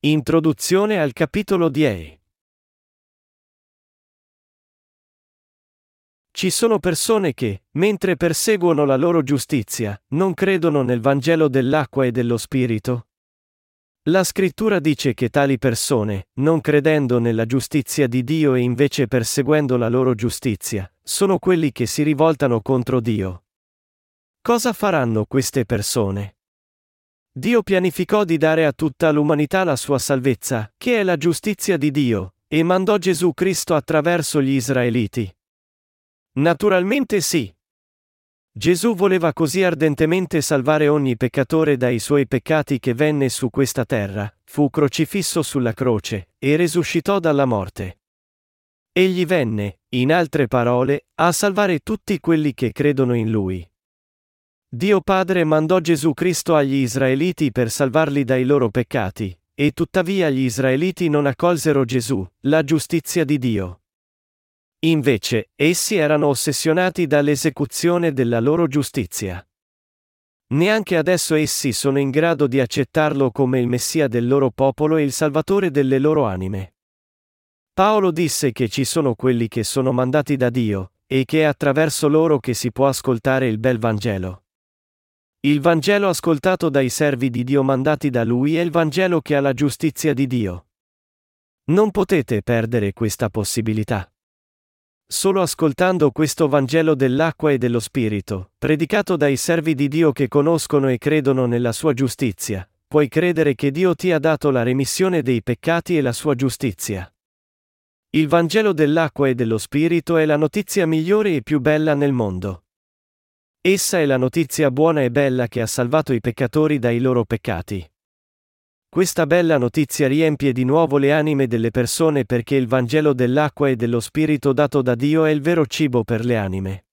Introduzione al capitolo 10. Ci sono persone che, mentre perseguono la loro giustizia, non credono nel Vangelo dell'acqua e dello Spirito. La scrittura dice che tali persone, non credendo nella giustizia di Dio e invece perseguendo la loro giustizia, sono quelli che si rivoltano contro Dio. Cosa faranno queste persone? Dio pianificò di dare a tutta l'umanità la sua salvezza, che è la giustizia di Dio, e mandò Gesù Cristo attraverso gli israeliti. Naturalmente sì. Gesù voleva così ardentemente salvare ogni peccatore dai suoi peccati che venne su questa terra, fu crocifisso sulla croce, e risuscitò dalla morte. Egli venne, in altre parole, a salvare tutti quelli che credono in lui. Dio Padre mandò Gesù Cristo agli Israeliti per salvarli dai loro peccati, e tuttavia gli Israeliti non accolsero Gesù, la giustizia di Dio. Invece, essi erano ossessionati dall'esecuzione della loro giustizia. Neanche adesso essi sono in grado di accettarlo come il Messia del loro popolo e il Salvatore delle loro anime. Paolo disse che ci sono quelli che sono mandati da Dio, e che è attraverso loro che si può ascoltare il bel Vangelo. Il Vangelo ascoltato dai servi di Dio mandati da Lui è il Vangelo che ha la giustizia di Dio. Non potete perdere questa possibilità. Solo ascoltando questo Vangelo dell'acqua e dello Spirito, predicato dai servi di Dio che conoscono e credono nella sua giustizia, puoi credere che Dio ti ha dato la remissione dei peccati e la sua giustizia. Il Vangelo dell'acqua e dello Spirito è la notizia migliore e più bella nel mondo. Essa è la notizia buona e bella che ha salvato i peccatori dai loro peccati. Questa bella notizia riempie di nuovo le anime delle persone perché il Vangelo dell'acqua e dello Spirito dato da Dio è il vero cibo per le anime.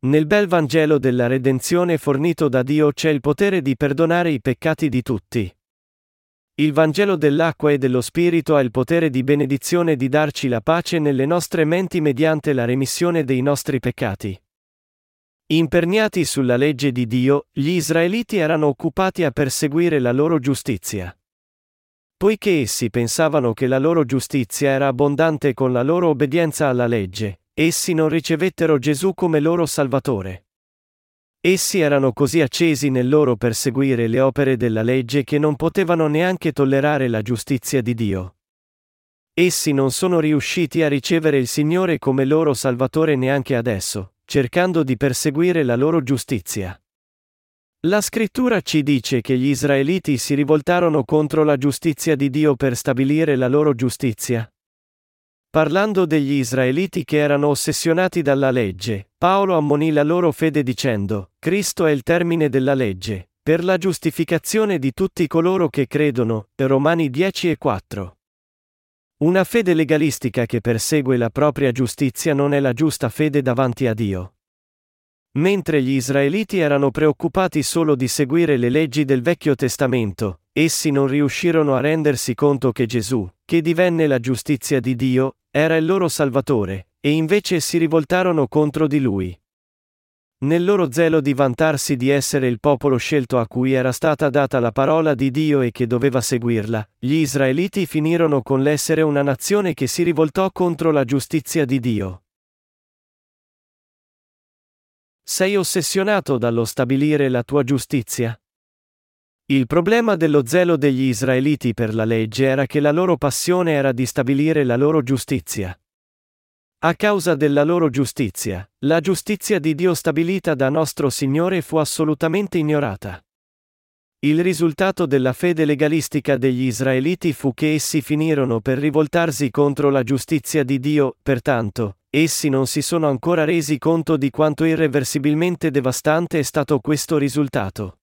Nel bel Vangelo della redenzione fornito da Dio c'è il potere di perdonare i peccati di tutti. Il Vangelo dell'acqua e dello Spirito ha il potere di benedizione di darci la pace nelle nostre menti mediante la remissione dei nostri peccati. Imperniati sulla legge di Dio, gli israeliti erano occupati a perseguire la loro giustizia. Poiché essi pensavano che la loro giustizia era abbondante con la loro obbedienza alla legge, essi non ricevettero Gesù come loro Salvatore. Essi erano così accesi nel loro perseguire le opere della legge che non potevano neanche tollerare la giustizia di Dio. Essi non sono riusciti a ricevere il Signore come loro Salvatore neanche adesso, cercando di perseguire la loro giustizia. La scrittura ci dice che gli israeliti si rivoltarono contro la giustizia di Dio per stabilire la loro giustizia. Parlando degli israeliti che erano ossessionati dalla legge, Paolo ammonì la loro fede dicendo, Cristo è il termine della legge, per la giustificazione di tutti coloro che credono, Romani 10 e 4. Una fede legalistica che persegue la propria giustizia non è la giusta fede davanti a Dio. Mentre gli israeliti erano preoccupati solo di seguire le leggi del Vecchio Testamento, essi non riuscirono a rendersi conto che Gesù, che divenne la giustizia di Dio, era il loro Salvatore, e invece si rivoltarono contro di lui. Nel loro zelo di vantarsi di essere il popolo scelto a cui era stata data la parola di Dio e che doveva seguirla, gli israeliti finirono con l'essere una nazione che si rivoltò contro la giustizia di Dio. Sei ossessionato dallo stabilire la tua giustizia? Il problema dello zelo degli israeliti per la legge era che la loro passione era di stabilire la loro giustizia. A causa della loro giustizia, la giustizia di Dio stabilita da nostro Signore fu assolutamente ignorata. Il risultato della fede legalistica degli israeliti fu che essi finirono per rivoltarsi contro la giustizia di Dio, pertanto, essi non si sono ancora resi conto di quanto irreversibilmente devastante è stato questo risultato.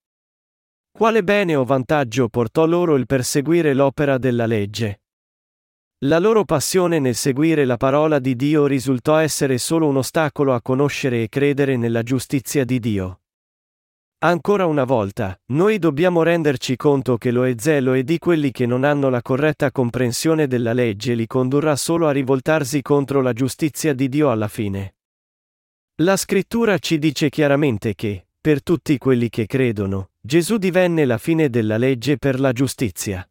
Quale bene o vantaggio portò loro il perseguire l'opera della legge? La loro passione nel seguire la parola di Dio risultò essere solo un ostacolo a conoscere e credere nella giustizia di Dio. Ancora una volta, noi dobbiamo renderci conto che lo zelo e di quelli che non hanno la corretta comprensione della legge li condurrà solo a rivoltarsi contro la giustizia di Dio alla fine. La scrittura ci dice chiaramente che, per tutti quelli che credono, Gesù divenne la fine della legge per la giustizia.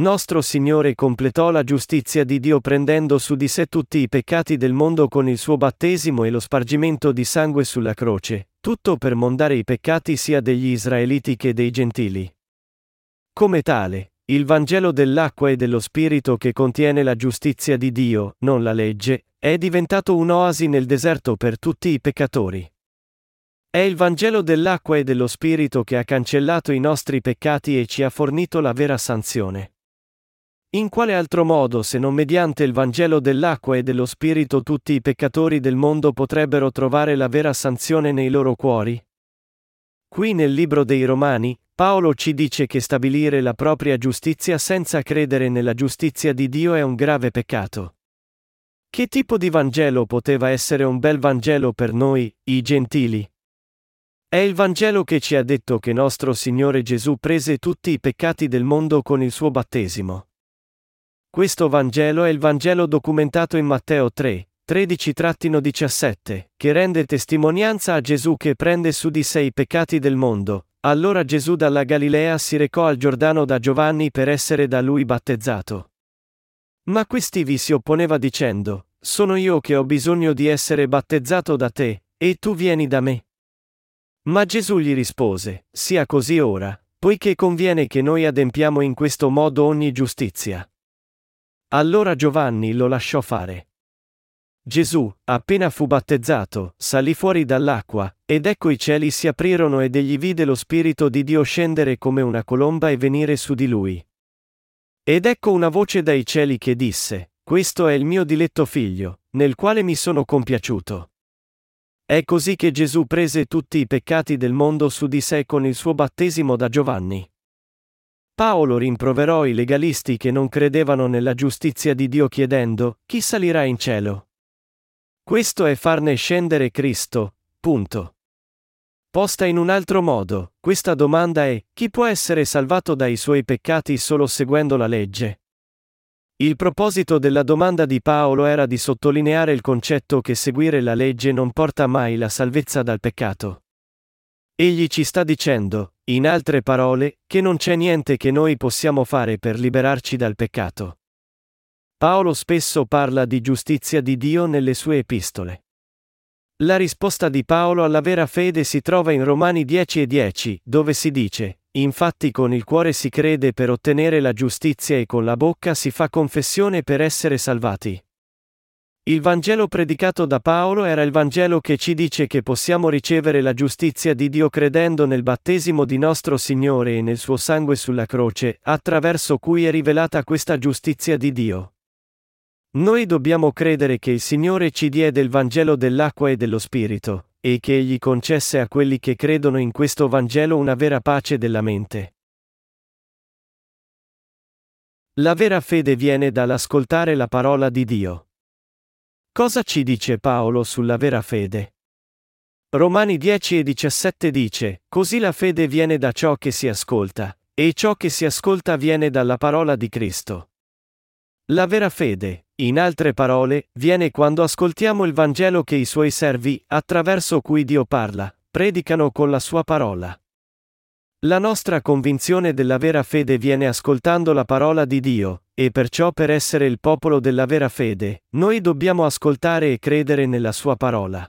Nostro Signore completò la giustizia di Dio prendendo su di sé tutti i peccati del mondo con il suo battesimo e lo spargimento di sangue sulla croce, tutto per mondare i peccati sia degli israeliti che dei gentili. Come tale, il Vangelo dell'acqua e dello Spirito che contiene la giustizia di Dio, non la legge, è diventato un'oasi nel deserto per tutti i peccatori. È il Vangelo dell'acqua e dello Spirito che ha cancellato i nostri peccati e ci ha fornito la vera sanzione. In quale altro modo se non mediante il Vangelo dell'acqua e dello Spirito tutti i peccatori del mondo potrebbero trovare la vera sanzione nei loro cuori? Qui nel libro dei Romani, Paolo ci dice che stabilire la propria giustizia senza credere nella giustizia di Dio è un grave peccato. Che tipo di Vangelo poteva essere un bel Vangelo per noi, i gentili? È il Vangelo che ci ha detto che nostro Signore Gesù prese tutti i peccati del mondo con il suo battesimo. Questo Vangelo è il Vangelo documentato in Matteo 3, 13-17, che rende testimonianza a Gesù che prende su di sé i peccati del mondo. Allora Gesù dalla Galilea si recò al Giordano da Giovanni per essere da lui battezzato. Ma questi vi si opponeva dicendo, Sono io che ho bisogno di essere battezzato da te, e tu vieni da me. Ma Gesù gli rispose, Sia così ora, poiché conviene che noi adempiamo in questo modo ogni giustizia. Allora Giovanni lo lasciò fare. Gesù, appena fu battezzato, salì fuori dall'acqua, ed ecco i cieli si aprirono ed egli vide lo Spirito di Dio scendere come una colomba e venire su di lui. Ed ecco una voce dai cieli che disse, Questo è il mio diletto figlio, nel quale mi sono compiaciuto. È così che Gesù prese tutti i peccati del mondo su di sé con il suo battesimo da Giovanni. Paolo rimproverò i legalisti che non credevano nella giustizia di Dio chiedendo, chi salirà in cielo? Questo è farne scendere Cristo, punto. Posta in un altro modo, questa domanda è, chi può essere salvato dai suoi peccati solo seguendo la legge? Il proposito della domanda di Paolo era di sottolineare il concetto che seguire la legge non porta mai la salvezza dal peccato. Egli ci sta dicendo, in altre parole, che non c'è niente che noi possiamo fare per liberarci dal peccato. Paolo spesso parla di giustizia di Dio nelle sue epistole. La risposta di Paolo alla vera fede si trova in Romani 10 e 10, dove si dice, Infatti con il cuore si crede per ottenere la giustizia e con la bocca si fa confessione per essere salvati. Il Vangelo predicato da Paolo era il Vangelo che ci dice che possiamo ricevere la giustizia di Dio credendo nel battesimo di nostro Signore e nel suo sangue sulla croce, attraverso cui è rivelata questa giustizia di Dio. Noi dobbiamo credere che il Signore ci diede il Vangelo dell'acqua e dello Spirito, e che Egli concesse a quelli che credono in questo Vangelo una vera pace della mente. La vera fede viene dall'ascoltare la parola di Dio. Cosa ci dice Paolo sulla vera fede? Romani 10 e 17 dice, Così la fede viene da ciò che si ascolta, e ciò che si ascolta viene dalla parola di Cristo. La vera fede, in altre parole, viene quando ascoltiamo il Vangelo che i suoi servi, attraverso cui Dio parla, predicano con la sua parola. La nostra convinzione della vera fede viene ascoltando la parola di Dio, e perciò per essere il popolo della vera fede, noi dobbiamo ascoltare e credere nella sua parola.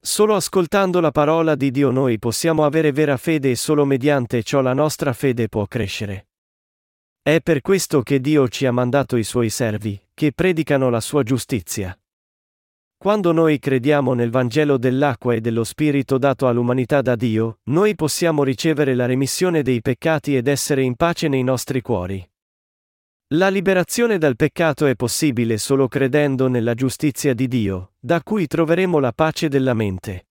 Solo ascoltando la parola di Dio noi possiamo avere vera fede e solo mediante ciò la nostra fede può crescere. È per questo che Dio ci ha mandato i suoi servi, che predicano la sua giustizia. Quando noi crediamo nel Vangelo dell'acqua e dello Spirito dato all'umanità da Dio, noi possiamo ricevere la remissione dei peccati ed essere in pace nei nostri cuori. La liberazione dal peccato è possibile solo credendo nella giustizia di Dio, da cui troveremo la pace della mente.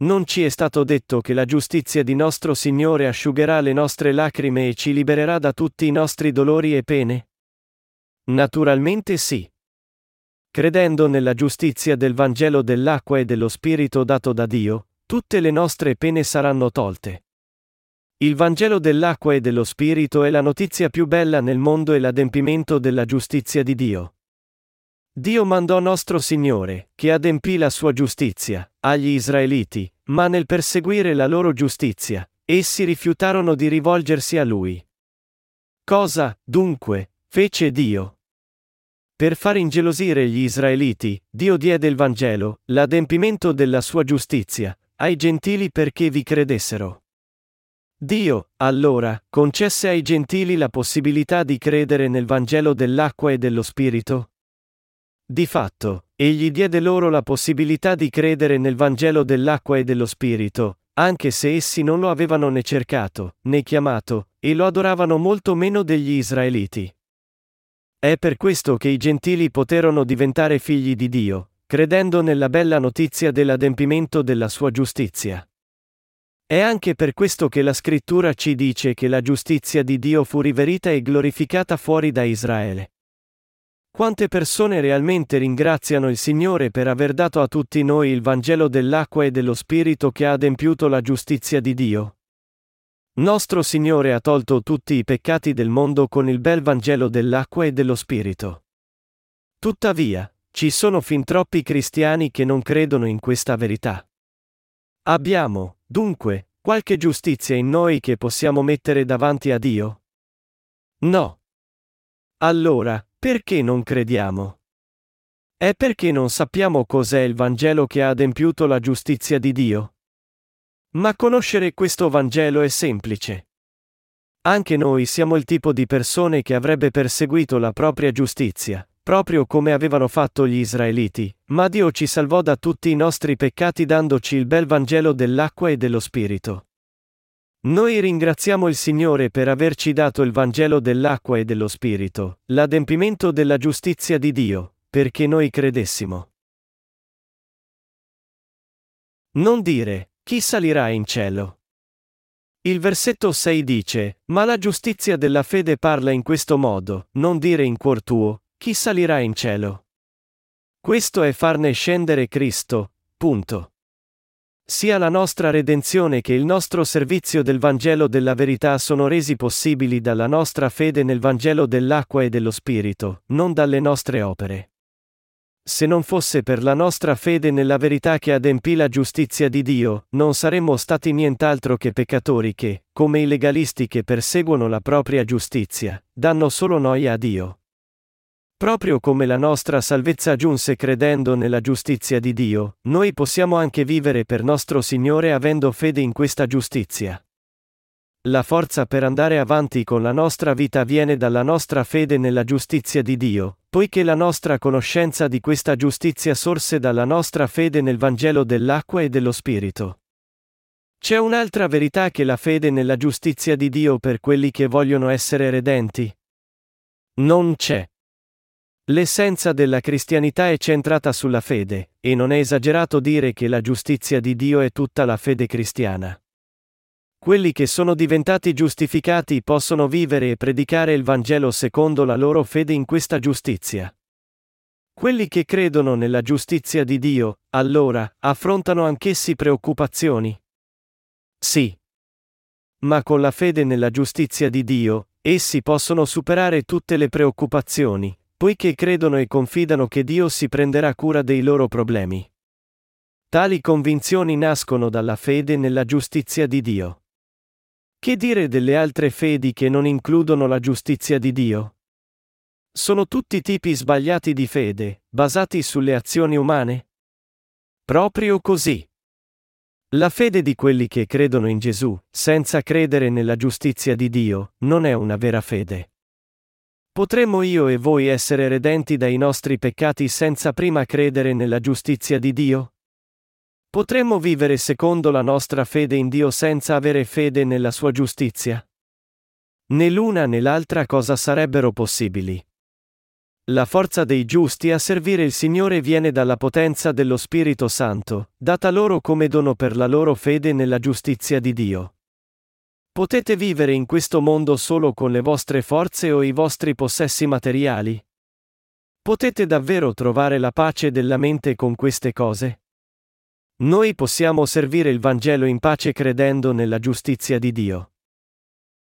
Non ci è stato detto che la giustizia di nostro Signore asciugherà le nostre lacrime e ci libererà da tutti i nostri dolori e pene? Naturalmente sì. Credendo nella giustizia del Vangelo dell'acqua e dello Spirito dato da Dio, tutte le nostre pene saranno tolte. Il Vangelo dell'acqua e dello Spirito è la notizia più bella nel mondo e l'adempimento della giustizia di Dio. Dio mandò nostro Signore, che adempì la sua giustizia, agli Israeliti, ma nel perseguire la loro giustizia, essi rifiutarono di rivolgersi a Lui. Cosa, dunque, fece Dio? Per far ingelosire gli israeliti, Dio diede il Vangelo, l'adempimento della sua giustizia, ai gentili perché vi credessero. Dio, allora, concesse ai gentili la possibilità di credere nel Vangelo dell'acqua e dello Spirito? Di fatto, egli diede loro la possibilità di credere nel Vangelo dell'acqua e dello Spirito, anche se essi non lo avevano né cercato, né chiamato, e lo adoravano molto meno degli israeliti. È per questo che i gentili poterono diventare figli di Dio, credendo nella bella notizia dell'adempimento della sua giustizia. È anche per questo che la scrittura ci dice che la giustizia di Dio fu riverita e glorificata fuori da Israele. Quante persone realmente ringraziano il Signore per aver dato a tutti noi il Vangelo dell'acqua e dello Spirito che ha adempiuto la giustizia di Dio? Nostro Signore ha tolto tutti i peccati del mondo con il bel Vangelo dell'acqua e dello Spirito. Tuttavia, ci sono fin troppi cristiani che non credono in questa verità. Abbiamo, dunque, qualche giustizia in noi che possiamo mettere davanti a Dio? No. Allora, perché non crediamo? È perché non sappiamo cos'è il Vangelo che ha adempiuto la giustizia di Dio? Ma conoscere questo Vangelo è semplice. Anche noi siamo il tipo di persone che avrebbe perseguito la propria giustizia, proprio come avevano fatto gli israeliti, ma Dio ci salvò da tutti i nostri peccati dandoci il bel Vangelo dell'acqua e dello Spirito. Noi ringraziamo il Signore per averci dato il Vangelo dell'acqua e dello Spirito, l'adempimento della giustizia di Dio, perché noi credessimo. Non dire, chi salirà in cielo? Il versetto 6 dice, ma la giustizia della fede parla in questo modo, non dire in cuor tuo, chi salirà in cielo? Questo è farne scendere Cristo, punto. Sia la nostra redenzione che il nostro servizio del Vangelo della verità sono resi possibili dalla nostra fede nel Vangelo dell'acqua e dello Spirito, non dalle nostre opere. Se non fosse per la nostra fede nella verità che adempì la giustizia di Dio, non saremmo stati nient'altro che peccatori che, come i legalisti che perseguono la propria giustizia, danno solo noia a Dio. Proprio come la nostra salvezza giunse credendo nella giustizia di Dio, noi possiamo anche vivere per nostro Signore avendo fede in questa giustizia. La forza per andare avanti con la nostra vita viene dalla nostra fede nella giustizia di Dio, poiché la nostra conoscenza di questa giustizia sorse dalla nostra fede nel Vangelo dell'acqua e dello Spirito. C'è un'altra verità che la fede nella giustizia di Dio per quelli che vogliono essere redenti? Non c'è. L'essenza della cristianità è centrata sulla fede, e non è esagerato dire che la giustizia di Dio è tutta la fede cristiana. Quelli che sono diventati giustificati possono vivere e predicare il Vangelo secondo la loro fede in questa giustizia. Quelli che credono nella giustizia di Dio, allora, affrontano anch'essi preoccupazioni? Sì. Ma con la fede nella giustizia di Dio, essi possono superare tutte le preoccupazioni, poiché credono e confidano che Dio si prenderà cura dei loro problemi. Tali convinzioni nascono dalla fede nella giustizia di Dio. Che dire delle altre fedi che non includono la giustizia di Dio? Sono tutti tipi sbagliati di fede, basati sulle azioni umane? Proprio così. La fede di quelli che credono in Gesù, senza credere nella giustizia di Dio, non è una vera fede. Potremmo io e voi essere redenti dai nostri peccati senza prima credere nella giustizia di Dio? Potremmo vivere secondo la nostra fede in Dio senza avere fede nella sua giustizia? Né l'una né l'altra cosa sarebbero possibili. La forza dei giusti a servire il Signore viene dalla potenza dello Spirito Santo, data loro come dono per la loro fede nella giustizia di Dio. Potete vivere in questo mondo solo con le vostre forze o i vostri possessi materiali? Potete davvero trovare la pace della mente con queste cose? Noi possiamo servire il Vangelo in pace credendo nella giustizia di Dio.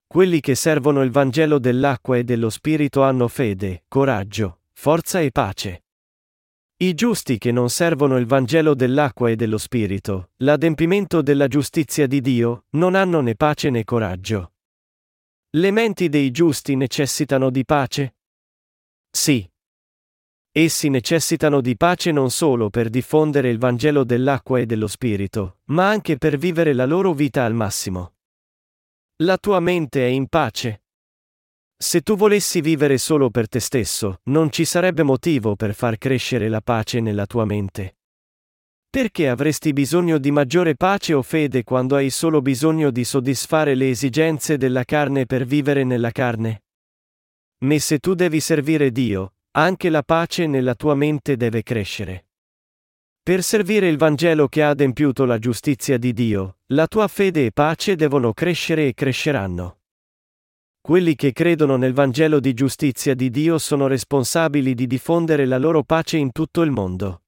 Quelli che servono il Vangelo dell'acqua e dello Spirito hanno fede, coraggio, forza e pace. I giusti che non servono il Vangelo dell'acqua e dello Spirito, l'adempimento della giustizia di Dio, non hanno né pace né coraggio. Le menti dei giusti necessitano di pace? Sì. Essi necessitano di pace non solo per diffondere il Vangelo dell'acqua e dello Spirito, ma anche per vivere la loro vita al massimo. La tua mente è in pace? Se tu volessi vivere solo per te stesso, non ci sarebbe motivo per far crescere la pace nella tua mente. Perché avresti bisogno di maggiore pace o fede quando hai solo bisogno di soddisfare le esigenze della carne per vivere nella carne? Ma se tu devi servire Dio, anche la pace nella tua mente deve crescere. Per servire il Vangelo che ha adempiuto la giustizia di Dio, la tua fede e pace devono crescere e cresceranno. Quelli che credono nel Vangelo di giustizia di Dio sono responsabili di diffondere la loro pace in tutto il mondo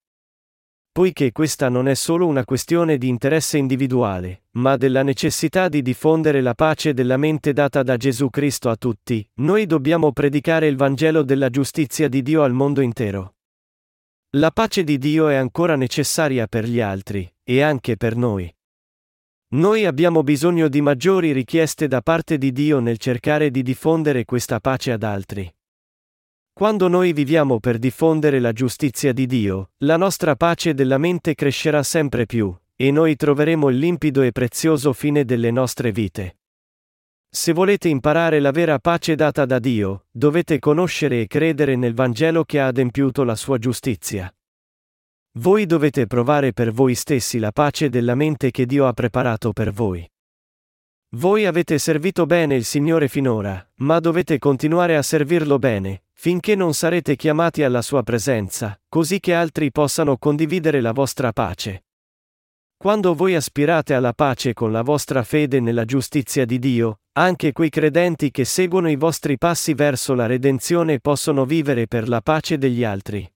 poiché questa non è solo una questione di interesse individuale, ma della necessità di diffondere la pace della mente data da Gesù Cristo a tutti, noi dobbiamo predicare il Vangelo della giustizia di Dio al mondo intero. La pace di Dio è ancora necessaria per gli altri, e anche per noi. Noi abbiamo bisogno di maggiori richieste da parte di Dio nel cercare di diffondere questa pace ad altri. Quando noi viviamo per diffondere la giustizia di Dio, la nostra pace della mente crescerà sempre più, e noi troveremo il limpido e prezioso fine delle nostre vite. Se volete imparare la vera pace data da Dio, dovete conoscere e credere nel Vangelo che ha adempiuto la sua giustizia. Voi dovete provare per voi stessi la pace della mente che Dio ha preparato per voi. Voi avete servito bene il Signore finora, ma dovete continuare a servirlo bene, finché non sarete chiamati alla sua presenza, così che altri possano condividere la vostra pace. Quando voi aspirate alla pace con la vostra fede nella giustizia di Dio, anche quei credenti che seguono i vostri passi verso la redenzione possono vivere per la pace degli altri.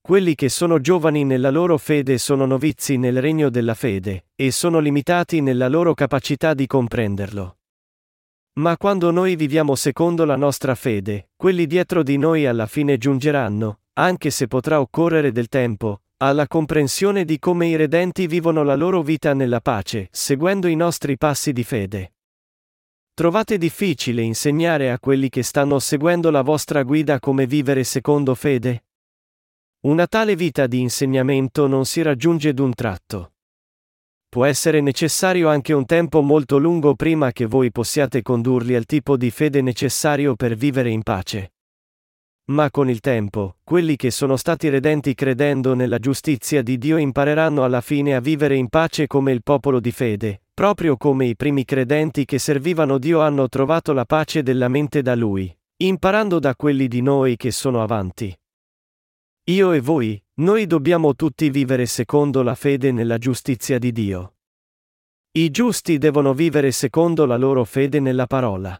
Quelli che sono giovani nella loro fede sono novizi nel regno della fede, e sono limitati nella loro capacità di comprenderlo. Ma quando noi viviamo secondo la nostra fede, quelli dietro di noi alla fine giungeranno, anche se potrà occorrere del tempo, alla comprensione di come i redenti vivono la loro vita nella pace, seguendo i nostri passi di fede. Trovate difficile insegnare a quelli che stanno seguendo la vostra guida come vivere secondo fede? Una tale vita di insegnamento non si raggiunge d'un tratto può essere necessario anche un tempo molto lungo prima che voi possiate condurli al tipo di fede necessario per vivere in pace. Ma con il tempo, quelli che sono stati redenti credendo nella giustizia di Dio impareranno alla fine a vivere in pace come il popolo di fede, proprio come i primi credenti che servivano Dio hanno trovato la pace della mente da Lui, imparando da quelli di noi che sono avanti. Io e voi, noi dobbiamo tutti vivere secondo la fede nella giustizia di Dio. I giusti devono vivere secondo la loro fede nella parola.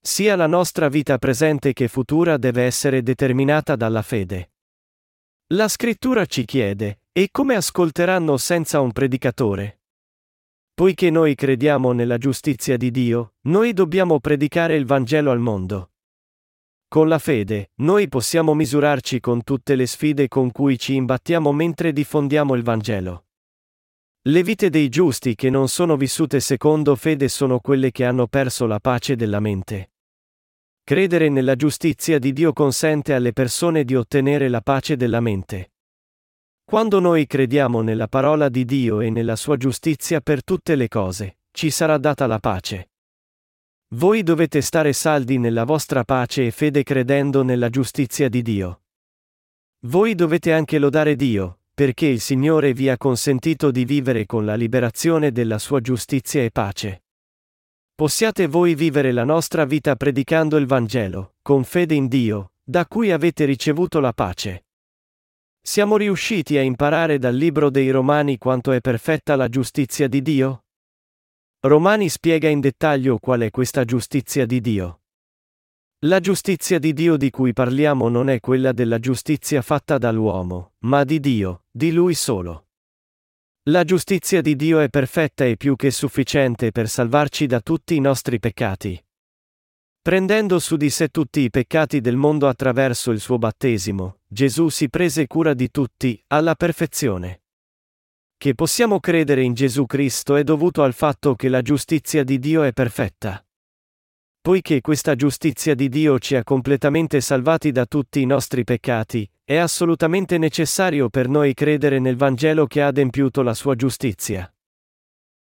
Sia la nostra vita presente che futura deve essere determinata dalla fede. La scrittura ci chiede, e come ascolteranno senza un predicatore? Poiché noi crediamo nella giustizia di Dio, noi dobbiamo predicare il Vangelo al mondo. Con la fede, noi possiamo misurarci con tutte le sfide con cui ci imbattiamo mentre diffondiamo il Vangelo. Le vite dei giusti che non sono vissute secondo fede sono quelle che hanno perso la pace della mente. Credere nella giustizia di Dio consente alle persone di ottenere la pace della mente. Quando noi crediamo nella parola di Dio e nella sua giustizia per tutte le cose, ci sarà data la pace. Voi dovete stare saldi nella vostra pace e fede credendo nella giustizia di Dio. Voi dovete anche lodare Dio, perché il Signore vi ha consentito di vivere con la liberazione della sua giustizia e pace. Possiate voi vivere la nostra vita predicando il Vangelo, con fede in Dio, da cui avete ricevuto la pace. Siamo riusciti a imparare dal libro dei Romani quanto è perfetta la giustizia di Dio? Romani spiega in dettaglio qual è questa giustizia di Dio. La giustizia di Dio di cui parliamo non è quella della giustizia fatta dall'uomo, ma di Dio, di Lui solo. La giustizia di Dio è perfetta e più che sufficiente per salvarci da tutti i nostri peccati. Prendendo su di sé tutti i peccati del mondo attraverso il suo battesimo, Gesù si prese cura di tutti, alla perfezione. Che possiamo credere in Gesù Cristo è dovuto al fatto che la giustizia di Dio è perfetta. Poiché questa giustizia di Dio ci ha completamente salvati da tutti i nostri peccati, è assolutamente necessario per noi credere nel Vangelo che ha adempiuto la sua giustizia.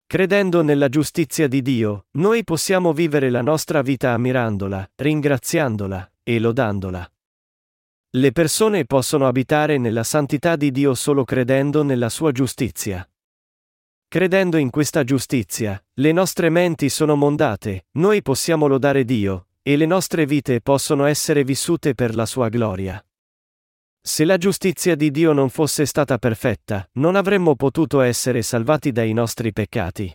Credendo nella giustizia di Dio, noi possiamo vivere la nostra vita ammirandola, ringraziandola e lodandola. Le persone possono abitare nella santità di Dio solo credendo nella sua giustizia. Credendo in questa giustizia, le nostre menti sono mondate, noi possiamo lodare Dio, e le nostre vite possono essere vissute per la sua gloria. Se la giustizia di Dio non fosse stata perfetta, non avremmo potuto essere salvati dai nostri peccati.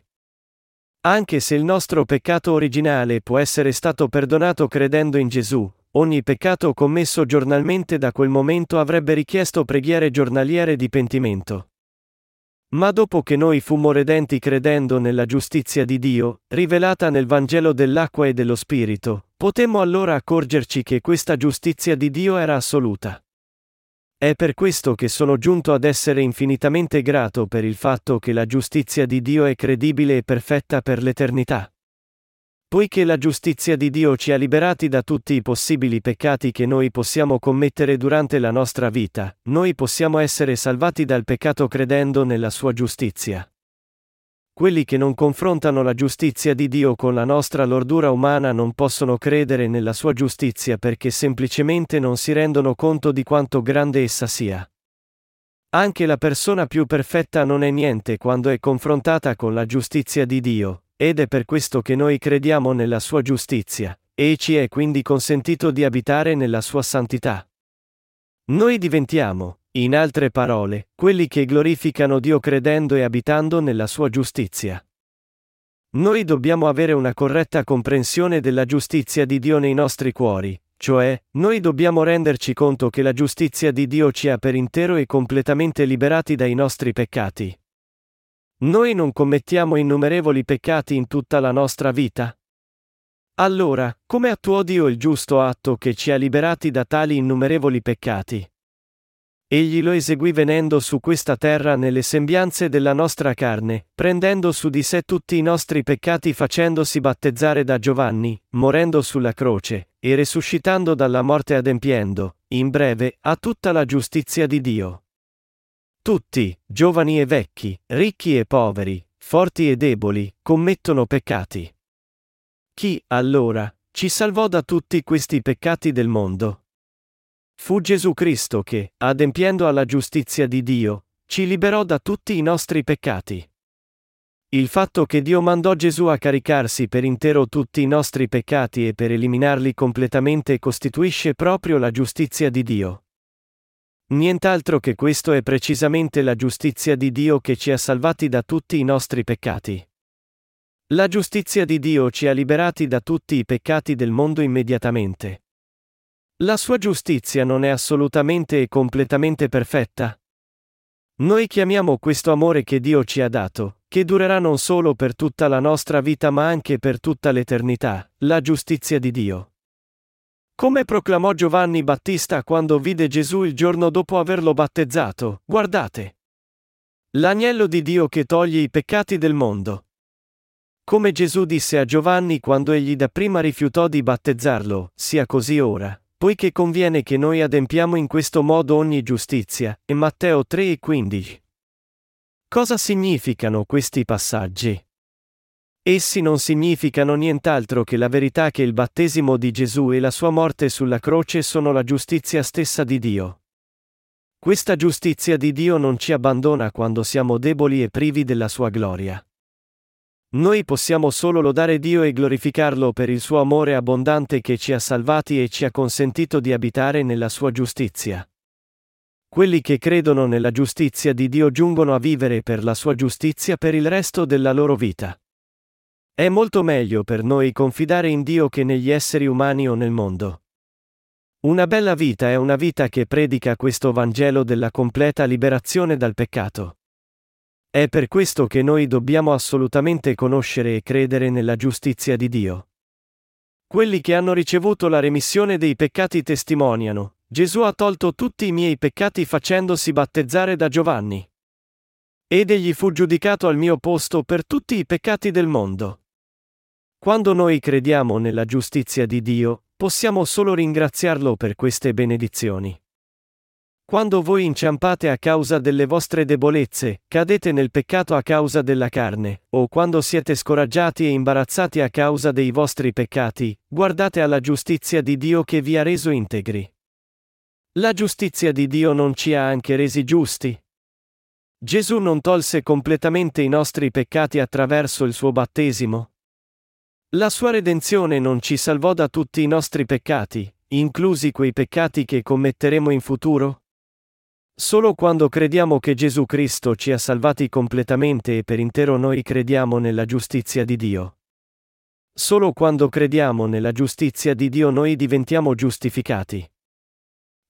Anche se il nostro peccato originale può essere stato perdonato credendo in Gesù, ogni peccato commesso giornalmente da quel momento avrebbe richiesto preghiere giornaliere di pentimento. Ma dopo che noi fummo redenti credendo nella giustizia di Dio, rivelata nel Vangelo dell'acqua e dello Spirito, potemmo allora accorgerci che questa giustizia di Dio era assoluta. È per questo che sono giunto ad essere infinitamente grato per il fatto che la giustizia di Dio è credibile e perfetta per l'eternità. Poiché la giustizia di Dio ci ha liberati da tutti i possibili peccati che noi possiamo commettere durante la nostra vita, noi possiamo essere salvati dal peccato credendo nella sua giustizia. Quelli che non confrontano la giustizia di Dio con la nostra lordura umana non possono credere nella sua giustizia perché semplicemente non si rendono conto di quanto grande essa sia. Anche la persona più perfetta non è niente quando è confrontata con la giustizia di Dio, ed è per questo che noi crediamo nella sua giustizia, e ci è quindi consentito di abitare nella sua santità. Noi diventiamo, in altre parole, quelli che glorificano Dio credendo e abitando nella sua giustizia. Noi dobbiamo avere una corretta comprensione della giustizia di Dio nei nostri cuori, cioè, noi dobbiamo renderci conto che la giustizia di Dio ci ha per intero e completamente liberati dai nostri peccati. Noi non commettiamo innumerevoli peccati in tutta la nostra vita? Allora, come attuò Dio il giusto atto che ci ha liberati da tali innumerevoli peccati? Egli lo eseguì venendo su questa terra nelle sembianze della nostra carne, prendendo su di sé tutti i nostri peccati facendosi battezzare da Giovanni, morendo sulla croce, e resuscitando dalla morte adempiendo, in breve, a tutta la giustizia di Dio. Tutti, giovani e vecchi, ricchi e poveri, forti e deboli, commettono peccati. Chi, allora, ci salvò da tutti questi peccati del mondo? Fu Gesù Cristo che, adempiendo alla giustizia di Dio, ci liberò da tutti i nostri peccati. Il fatto che Dio mandò Gesù a caricarsi per intero tutti i nostri peccati e per eliminarli completamente costituisce proprio la giustizia di Dio. Nient'altro che questo è precisamente la giustizia di Dio che ci ha salvati da tutti i nostri peccati. La giustizia di Dio ci ha liberati da tutti i peccati del mondo immediatamente. La sua giustizia non è assolutamente e completamente perfetta? Noi chiamiamo questo amore che Dio ci ha dato, che durerà non solo per tutta la nostra vita ma anche per tutta l'eternità, la giustizia di Dio. Come proclamò Giovanni Battista quando vide Gesù il giorno dopo averlo battezzato, guardate. L'agnello di Dio che toglie i peccati del mondo. Come Gesù disse a Giovanni quando egli dapprima rifiutò di battezzarlo, sia così ora, poiché conviene che noi adempiamo in questo modo ogni giustizia, e Matteo 3 e 15. Cosa significano questi passaggi? Essi non significano nient'altro che la verità che il battesimo di Gesù e la sua morte sulla croce sono la giustizia stessa di Dio. Questa giustizia di Dio non ci abbandona quando siamo deboli e privi della sua gloria. Noi possiamo solo lodare Dio e glorificarlo per il suo amore abbondante che ci ha salvati e ci ha consentito di abitare nella sua giustizia. Quelli che credono nella giustizia di Dio giungono a vivere per la sua giustizia per il resto della loro vita. È molto meglio per noi confidare in Dio che negli esseri umani o nel mondo. Una bella vita è una vita che predica questo Vangelo della completa liberazione dal peccato. È per questo che noi dobbiamo assolutamente conoscere e credere nella giustizia di Dio. Quelli che hanno ricevuto la remissione dei peccati testimoniano, Gesù ha tolto tutti i miei peccati facendosi battezzare da Giovanni. Ed egli fu giudicato al mio posto per tutti i peccati del mondo. Quando noi crediamo nella giustizia di Dio, possiamo solo ringraziarlo per queste benedizioni. Quando voi inciampate a causa delle vostre debolezze, cadete nel peccato a causa della carne, o quando siete scoraggiati e imbarazzati a causa dei vostri peccati, guardate alla giustizia di Dio che vi ha reso integri. La giustizia di Dio non ci ha anche resi giusti? Gesù non tolse completamente i nostri peccati attraverso il suo battesimo? La sua redenzione non ci salvò da tutti i nostri peccati, inclusi quei peccati che commetteremo in futuro? Solo quando crediamo che Gesù Cristo ci ha salvati completamente e per intero noi crediamo nella giustizia di Dio. Solo quando crediamo nella giustizia di Dio noi diventiamo giustificati.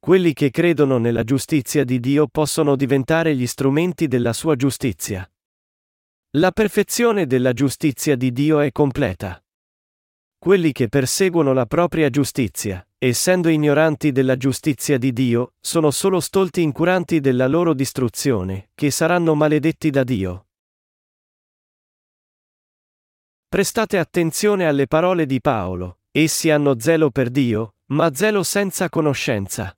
Quelli che credono nella giustizia di Dio possono diventare gli strumenti della sua giustizia. La perfezione della giustizia di Dio è completa. Quelli che perseguono la propria giustizia, essendo ignoranti della giustizia di Dio, sono solo stolti incuranti della loro distruzione, che saranno maledetti da Dio. Prestate attenzione alle parole di Paolo, essi hanno zelo per Dio, ma zelo senza conoscenza.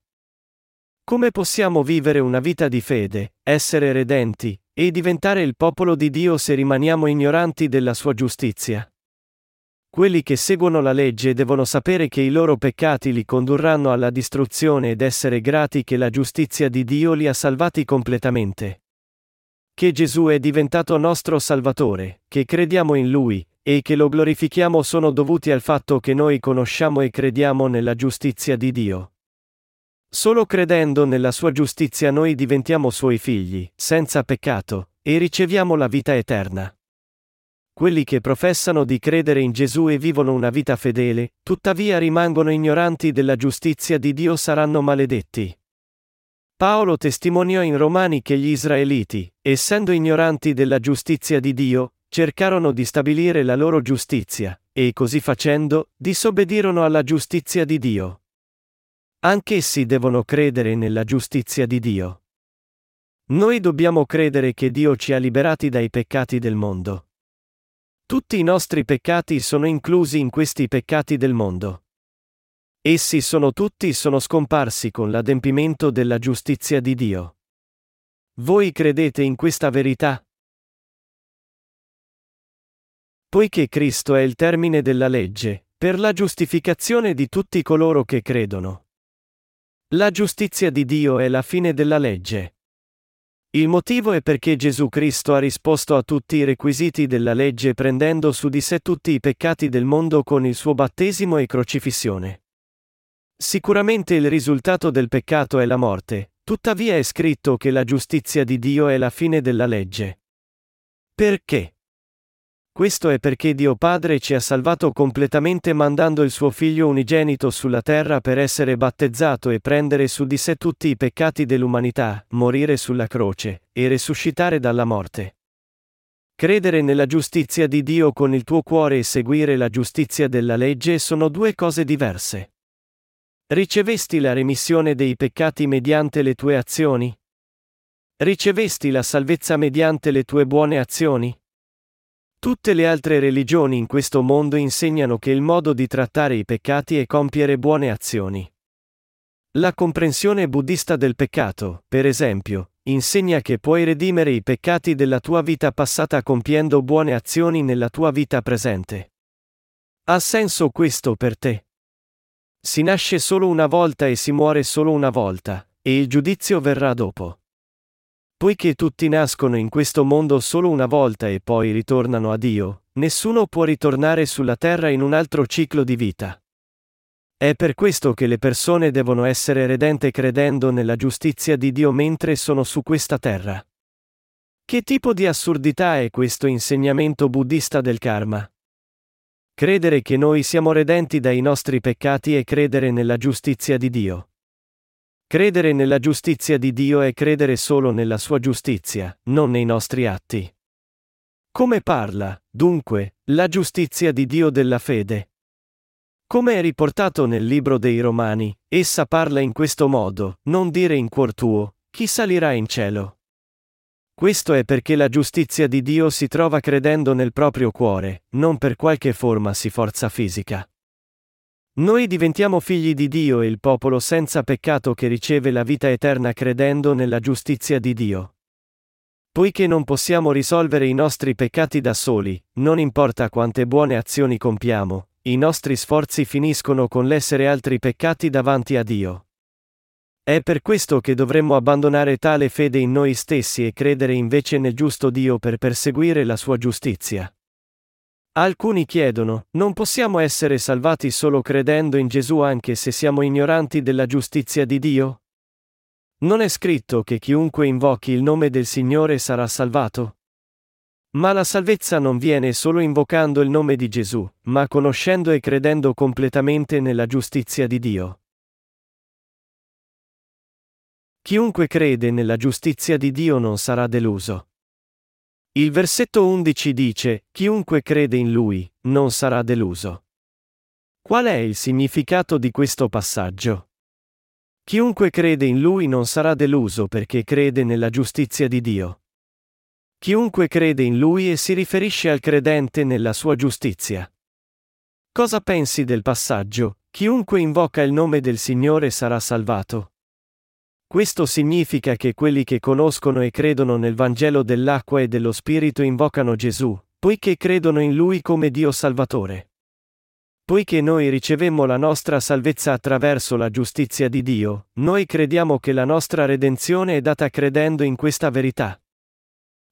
Come possiamo vivere una vita di fede, essere redenti, e diventare il popolo di Dio se rimaniamo ignoranti della sua giustizia? Quelli che seguono la legge devono sapere che i loro peccati li condurranno alla distruzione ed essere grati che la giustizia di Dio li ha salvati completamente. Che Gesù è diventato nostro Salvatore, che crediamo in Lui, e che lo glorifichiamo sono dovuti al fatto che noi conosciamo e crediamo nella giustizia di Dio. Solo credendo nella sua giustizia noi diventiamo suoi figli, senza peccato, e riceviamo la vita eterna quelli che professano di credere in Gesù e vivono una vita fedele, tuttavia rimangono ignoranti della giustizia di Dio saranno maledetti. Paolo testimoniò in Romani che gli israeliti, essendo ignoranti della giustizia di Dio, cercarono di stabilire la loro giustizia, e così facendo, disobbedirono alla giustizia di Dio. Anch'essi devono credere nella giustizia di Dio. Noi dobbiamo credere che Dio ci ha liberati dai peccati del mondo. Tutti i nostri peccati sono inclusi in questi peccati del mondo. Essi sono tutti sono scomparsi con l'adempimento della giustizia di Dio. Voi credete in questa verità? Poiché Cristo è il termine della legge, per la giustificazione di tutti coloro che credono. La giustizia di Dio è la fine della legge. Il motivo è perché Gesù Cristo ha risposto a tutti i requisiti della legge prendendo su di sé tutti i peccati del mondo con il suo battesimo e crocifissione. Sicuramente il risultato del peccato è la morte, tuttavia è scritto che la giustizia di Dio è la fine della legge. Perché? Questo è perché Dio Padre ci ha salvato completamente mandando il suo Figlio unigenito sulla terra per essere battezzato e prendere su di sé tutti i peccati dell'umanità, morire sulla croce, e resuscitare dalla morte. Credere nella giustizia di Dio con il tuo cuore e seguire la giustizia della legge sono due cose diverse. Ricevesti la remissione dei peccati mediante le tue azioni? Ricevesti la salvezza mediante le tue buone azioni? Tutte le altre religioni in questo mondo insegnano che il modo di trattare i peccati è compiere buone azioni. La comprensione buddista del peccato, per esempio, insegna che puoi redimere i peccati della tua vita passata compiendo buone azioni nella tua vita presente. Ha senso questo per te? Si nasce solo una volta e si muore solo una volta, e il giudizio verrà dopo. Poiché tutti nascono in questo mondo solo una volta e poi ritornano a Dio, nessuno può ritornare sulla terra in un altro ciclo di vita. È per questo che le persone devono essere redente credendo nella giustizia di Dio mentre sono su questa terra. Che tipo di assurdità è questo insegnamento buddista del karma? Credere che noi siamo redenti dai nostri peccati e credere nella giustizia di Dio. Credere nella giustizia di Dio è credere solo nella sua giustizia, non nei nostri atti. Come parla, dunque, la giustizia di Dio della fede? Come è riportato nel libro dei Romani, essa parla in questo modo, non dire in cuor tuo, chi salirà in cielo? Questo è perché la giustizia di Dio si trova credendo nel proprio cuore, non per qualche forma si forza fisica. Noi diventiamo figli di Dio e il popolo senza peccato che riceve la vita eterna credendo nella giustizia di Dio. Poiché non possiamo risolvere i nostri peccati da soli, non importa quante buone azioni compiamo, i nostri sforzi finiscono con l'essere altri peccati davanti a Dio. È per questo che dovremmo abbandonare tale fede in noi stessi e credere invece nel giusto Dio per perseguire la sua giustizia. Alcuni chiedono, non possiamo essere salvati solo credendo in Gesù anche se siamo ignoranti della giustizia di Dio? Non è scritto che chiunque invochi il nome del Signore sarà salvato? Ma la salvezza non viene solo invocando il nome di Gesù, ma conoscendo e credendo completamente nella giustizia di Dio. Chiunque crede nella giustizia di Dio non sarà deluso. Il versetto 11 dice, chiunque crede in Lui, non sarà deluso. Qual è il significato di questo passaggio? Chiunque crede in Lui non sarà deluso perché crede nella giustizia di Dio. Chiunque crede in Lui e si riferisce al credente nella sua giustizia. Cosa pensi del passaggio? Chiunque invoca il nome del Signore sarà salvato. Questo significa che quelli che conoscono e credono nel Vangelo dell'acqua e dello Spirito invocano Gesù, poiché credono in Lui come Dio Salvatore. Poiché noi ricevemmo la nostra salvezza attraverso la giustizia di Dio, noi crediamo che la nostra redenzione è data credendo in questa verità.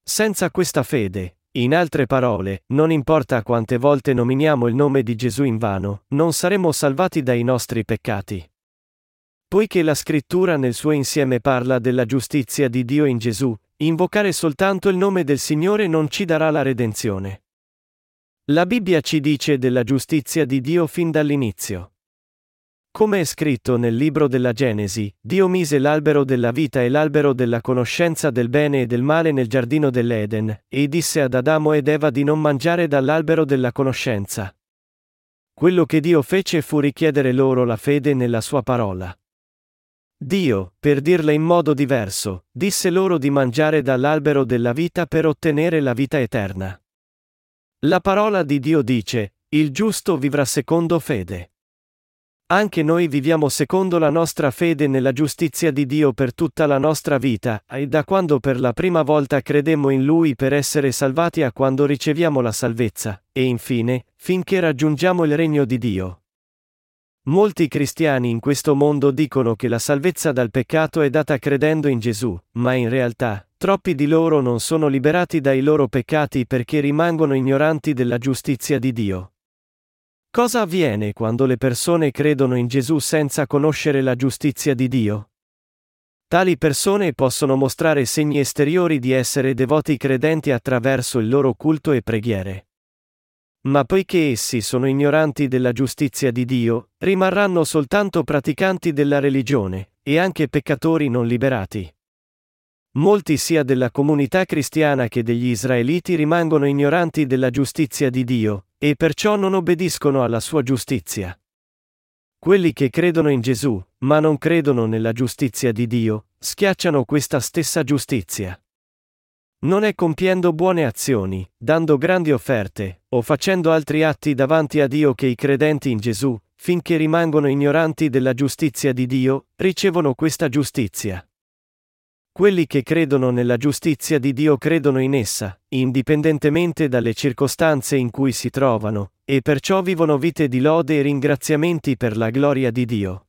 Senza questa fede, in altre parole, non importa quante volte nominiamo il nome di Gesù in vano, non saremo salvati dai nostri peccati. Poiché la scrittura nel suo insieme parla della giustizia di Dio in Gesù, invocare soltanto il nome del Signore non ci darà la redenzione. La Bibbia ci dice della giustizia di Dio fin dall'inizio. Come è scritto nel libro della Genesi, Dio mise l'albero della vita e l'albero della conoscenza del bene e del male nel giardino dell'Eden, e disse ad Adamo ed Eva di non mangiare dall'albero della conoscenza. Quello che Dio fece fu richiedere loro la fede nella sua parola. Dio, per dirla in modo diverso, disse loro di mangiare dall'albero della vita per ottenere la vita eterna. La parola di Dio dice, il giusto vivrà secondo fede. Anche noi viviamo secondo la nostra fede nella giustizia di Dio per tutta la nostra vita, e da quando per la prima volta credemmo in Lui per essere salvati a quando riceviamo la salvezza, e infine, finché raggiungiamo il regno di Dio. Molti cristiani in questo mondo dicono che la salvezza dal peccato è data credendo in Gesù, ma in realtà, Troppi di loro non sono liberati dai loro peccati perché rimangono ignoranti della giustizia di Dio. Cosa avviene quando le persone credono in Gesù senza conoscere la giustizia di Dio? Tali persone possono mostrare segni esteriori di essere devoti credenti attraverso il loro culto e preghiere. Ma poiché essi sono ignoranti della giustizia di Dio, rimarranno soltanto praticanti della religione, e anche peccatori non liberati. Molti sia della comunità cristiana che degli israeliti rimangono ignoranti della giustizia di Dio, e perciò non obbediscono alla sua giustizia. Quelli che credono in Gesù, ma non credono nella giustizia di Dio, schiacciano questa stessa giustizia. Non è compiendo buone azioni, dando grandi offerte, o facendo altri atti davanti a Dio che i credenti in Gesù, finché rimangono ignoranti della giustizia di Dio, ricevono questa giustizia. Quelli che credono nella giustizia di Dio credono in essa, indipendentemente dalle circostanze in cui si trovano, e perciò vivono vite di lode e ringraziamenti per la gloria di Dio.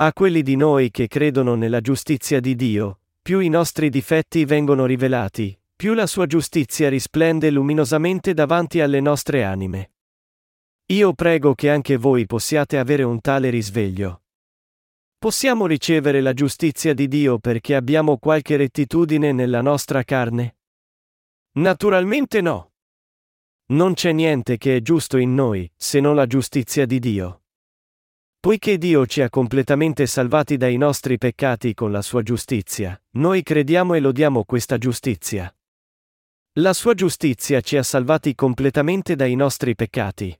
A quelli di noi che credono nella giustizia di Dio, più i nostri difetti vengono rivelati, più la sua giustizia risplende luminosamente davanti alle nostre anime. Io prego che anche voi possiate avere un tale risveglio. Possiamo ricevere la giustizia di Dio perché abbiamo qualche rettitudine nella nostra carne? Naturalmente no. Non c'è niente che è giusto in noi, se non la giustizia di Dio. Poiché Dio ci ha completamente salvati dai nostri peccati con la sua giustizia, noi crediamo e lodiamo questa giustizia. La sua giustizia ci ha salvati completamente dai nostri peccati.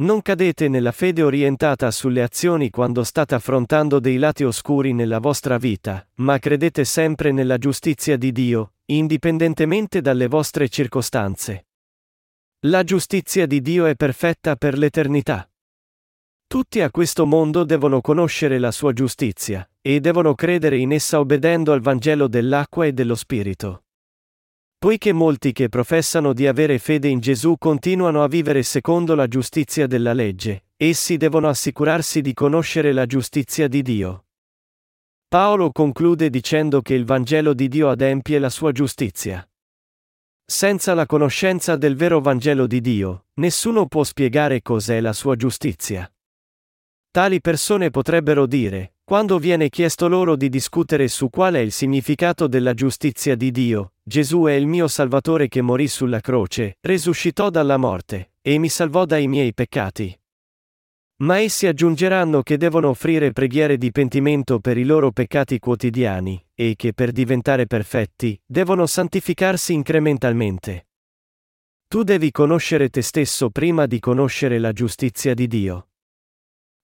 Non cadete nella fede orientata sulle azioni quando state affrontando dei lati oscuri nella vostra vita, ma credete sempre nella giustizia di Dio, indipendentemente dalle vostre circostanze. La giustizia di Dio è perfetta per l'eternità. Tutti a questo mondo devono conoscere la sua giustizia, e devono credere in essa obbedendo al Vangelo dell'acqua e dello Spirito. Poiché molti che professano di avere fede in Gesù continuano a vivere secondo la giustizia della legge, essi devono assicurarsi di conoscere la giustizia di Dio. Paolo conclude dicendo che il Vangelo di Dio adempie la sua giustizia. Senza la conoscenza del vero Vangelo di Dio, nessuno può spiegare cos'è la sua giustizia. Tali persone potrebbero dire, quando viene chiesto loro di discutere su qual è il significato della giustizia di Dio, Gesù è il mio Salvatore che morì sulla croce, resuscitò dalla morte, e mi salvò dai miei peccati. Ma essi aggiungeranno che devono offrire preghiere di pentimento per i loro peccati quotidiani, e che per diventare perfetti, devono santificarsi incrementalmente. Tu devi conoscere te stesso prima di conoscere la giustizia di Dio.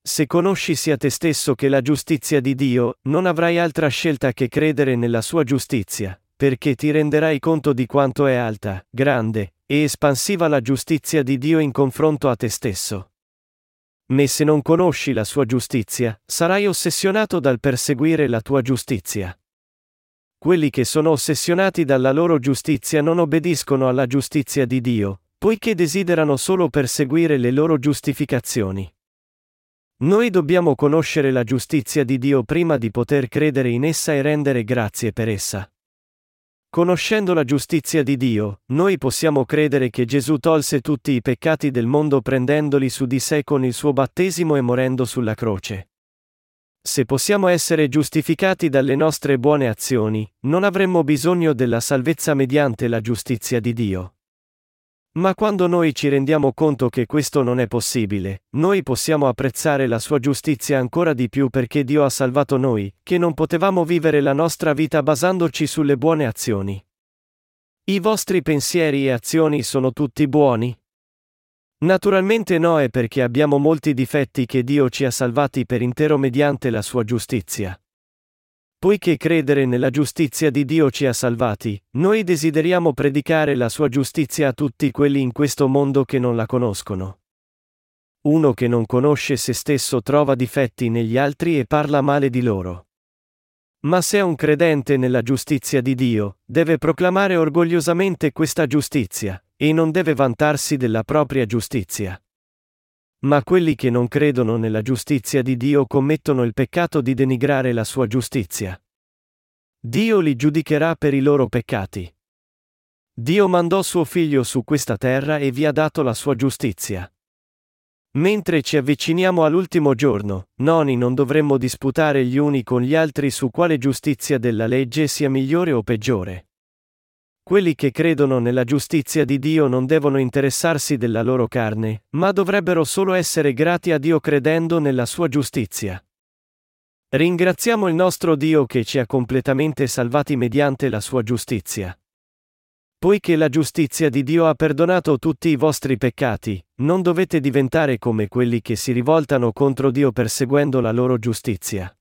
Se conosci sia te stesso che la giustizia di Dio, non avrai altra scelta che credere nella sua giustizia, perché ti renderai conto di quanto è alta, grande, e espansiva la giustizia di Dio in confronto a te stesso. Ma se non conosci la sua giustizia, sarai ossessionato dal perseguire la tua giustizia. Quelli che sono ossessionati dalla loro giustizia non obbediscono alla giustizia di Dio, poiché desiderano solo perseguire le loro giustificazioni. Noi dobbiamo conoscere la giustizia di Dio prima di poter credere in essa e rendere grazie per essa. Conoscendo la giustizia di Dio, noi possiamo credere che Gesù tolse tutti i peccati del mondo prendendoli su di sé con il suo battesimo e morendo sulla croce. Se possiamo essere giustificati dalle nostre buone azioni, non avremmo bisogno della salvezza mediante la giustizia di Dio. Ma quando noi ci rendiamo conto che questo non è possibile, noi possiamo apprezzare la sua giustizia ancora di più perché Dio ha salvato noi, che non potevamo vivere la nostra vita basandoci sulle buone azioni. I vostri pensieri e azioni sono tutti buoni? Naturalmente no è perché abbiamo molti difetti che Dio ci ha salvati per intero mediante la sua giustizia. Poiché credere nella giustizia di Dio ci ha salvati, noi desideriamo predicare la sua giustizia a tutti quelli in questo mondo che non la conoscono. Uno che non conosce se stesso trova difetti negli altri e parla male di loro. Ma se è un credente nella giustizia di Dio, deve proclamare orgogliosamente questa giustizia, e non deve vantarsi della propria giustizia. Ma quelli che non credono nella giustizia di Dio commettono il peccato di denigrare la sua giustizia. Dio li giudicherà per i loro peccati. Dio mandò suo figlio su questa terra e vi ha dato la sua giustizia. Mentre ci avviciniamo all'ultimo giorno, noni non dovremmo disputare gli uni con gli altri su quale giustizia della legge sia migliore o peggiore. Quelli che credono nella giustizia di Dio non devono interessarsi della loro carne, ma dovrebbero solo essere grati a Dio credendo nella sua giustizia. Ringraziamo il nostro Dio che ci ha completamente salvati mediante la sua giustizia. Poiché la giustizia di Dio ha perdonato tutti i vostri peccati, non dovete diventare come quelli che si rivoltano contro Dio perseguendo la loro giustizia.